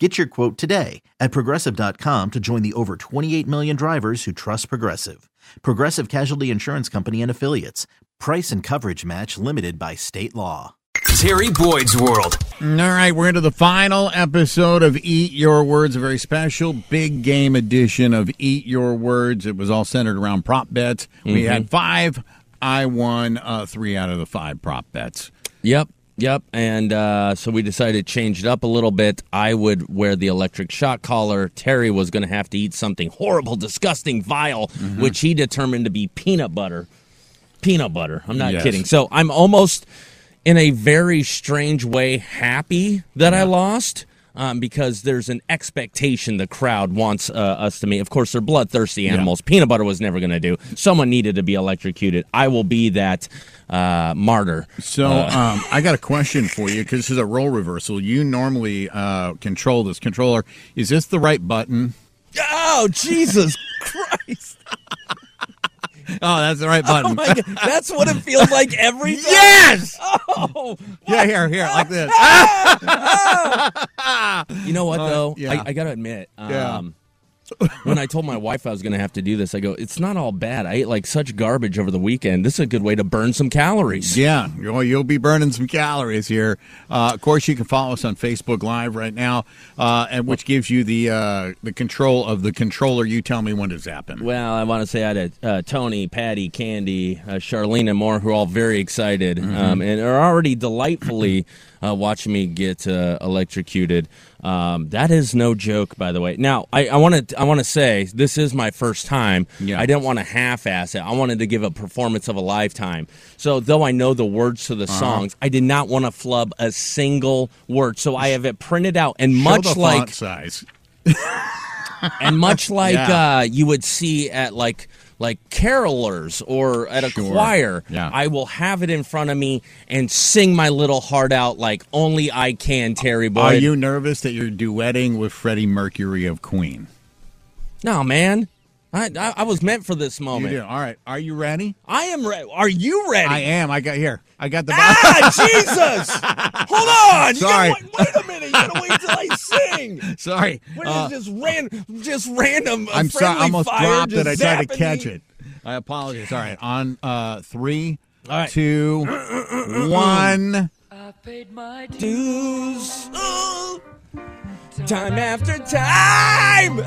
Get your quote today at progressive.com to join the over 28 million drivers who trust Progressive. Progressive Casualty Insurance Company and Affiliates. Price and coverage match limited by state law. Terry Boyd's World. All right, we're into the final episode of Eat Your Words, a very special big game edition of Eat Your Words. It was all centered around prop bets. We had five. I won uh, three out of the five prop bets. Yep, yep. And uh, so we decided to change it up a little bit. I would wear the electric shock collar. Terry was going to have to eat something horrible, disgusting, vile, Mm-hmm. which he determined to be peanut butter. Peanut butter. I'm not Yes. kidding. So I'm almost, in a very strange way, happy that I lost. Um, because there's an expectation the crowd wants uh, us to meet. Of course, they're bloodthirsty animals. Peanut butter was never going to do. Someone needed to be electrocuted. I will be that uh, martyr. So um, I got a question for you because this is a role reversal. You normally uh, control this controller. Is this the right button? Oh, Jesus Christ. Oh, that's the right button. Oh my God. That's what it feels like every time. yes! Oh. Yeah, here, here, like this. You know what, though? Uh, yeah. I, I got to admit, Yeah. When I told my wife I was going to have to do this, I go, it's not all bad. I ate like such garbage over the weekend. This is a good way to burn some calories. Yeah, you'll, you'll be burning some calories here. Uh, of course, you can follow us on Facebook Live right now, uh, and which gives you the uh, the control of the controller. You tell me when to zap him. Well, I want to say I had uh, Tony, Patty, Candy, uh, Charlene, and more who are all very excited Mm-hmm. um, and are already delightfully uh, watching me get uh, electrocuted. Um, that is no joke, by the way. Now, I want to I want to say this is my first time. Yeah. I didn't want to half-ass it. I wanted to give a performance of a lifetime. So, though I know the words to the Uh-huh. songs, I did not want to flub a single word. So I have it printed out, and Show much like size. and much like Yeah. uh, you would see at like like carolers or at a Sure. choir Yeah. i will have it in front of me and sing my little heart out like only i can terry boyd Are you nervous that you're duetting with Freddie Mercury of Queen? no man I, I, I was meant for this moment. All right. Are you ready? i am ready are you ready I am. I got here. I got the. ah jesus hold on Sorry. gotta wait, wait a minute you gotta wait till i sing Sorry. what Uh, is just ran just random uh, I'm sorry. I almost dropped it. I tried to catch me? it. I apologize. All right. On uh, three, right. two, one. dues. Oh, time after time.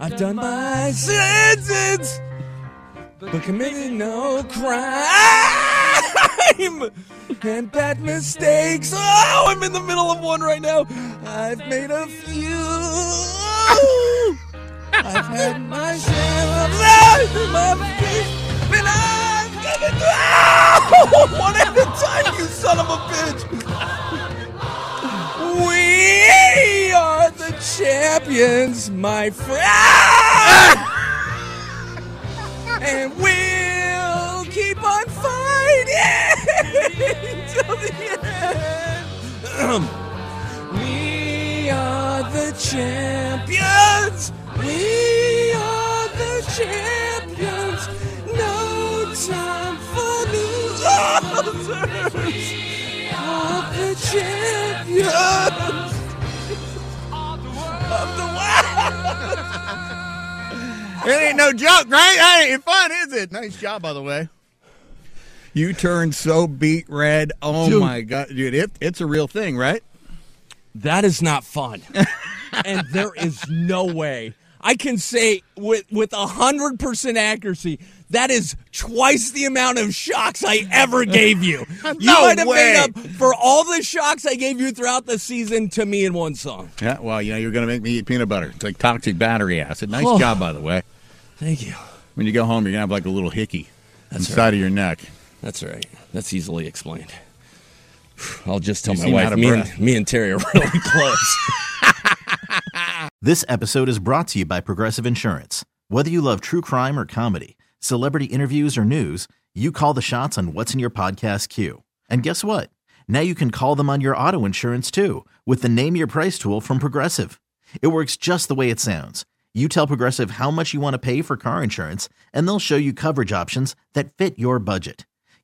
I've done my sentence, but committed no crime. And bad mistakes. Oh, I'm in the middle of one right now. I've made a few. I've had my share of life, my faith, and I've given oh, one at a time, you son of a bitch. We are the champions, my friend, and we'll till the end. We are the champions. We are the champions. No time for losers. We are the champions. It ain't no joke, right? That ain't fun, is it? Nice job, by the way. You turned so beet red. Oh Dude. my god, dude! It, it's a real thing, right? That is not fun. and there is no way I can say with with a hundred percent accuracy that is twice the amount of shocks I ever gave you. no you might have way. made up for all the shocks I gave you throughout the season to me in one song. Yeah. Well, you know, you're gonna make me eat peanut butter. It's like toxic battery acid. Nice Oh. job, by the way. Thank you. When you go home, you're gonna have like a little hickey inside of your neck. That's right. That's easily explained. I'll just tell You my wife. Me and, me and Terry are really close. This episode is brought to you by Progressive Insurance. Whether you love true crime or comedy, celebrity interviews, or news, you call the shots on what's in your podcast queue. And guess what? Now you can call them on your auto insurance too with the Name Your Price tool from Progressive. It works just the way it sounds. You tell Progressive how much you want to pay for car insurance, and they'll show you coverage options that fit your budget.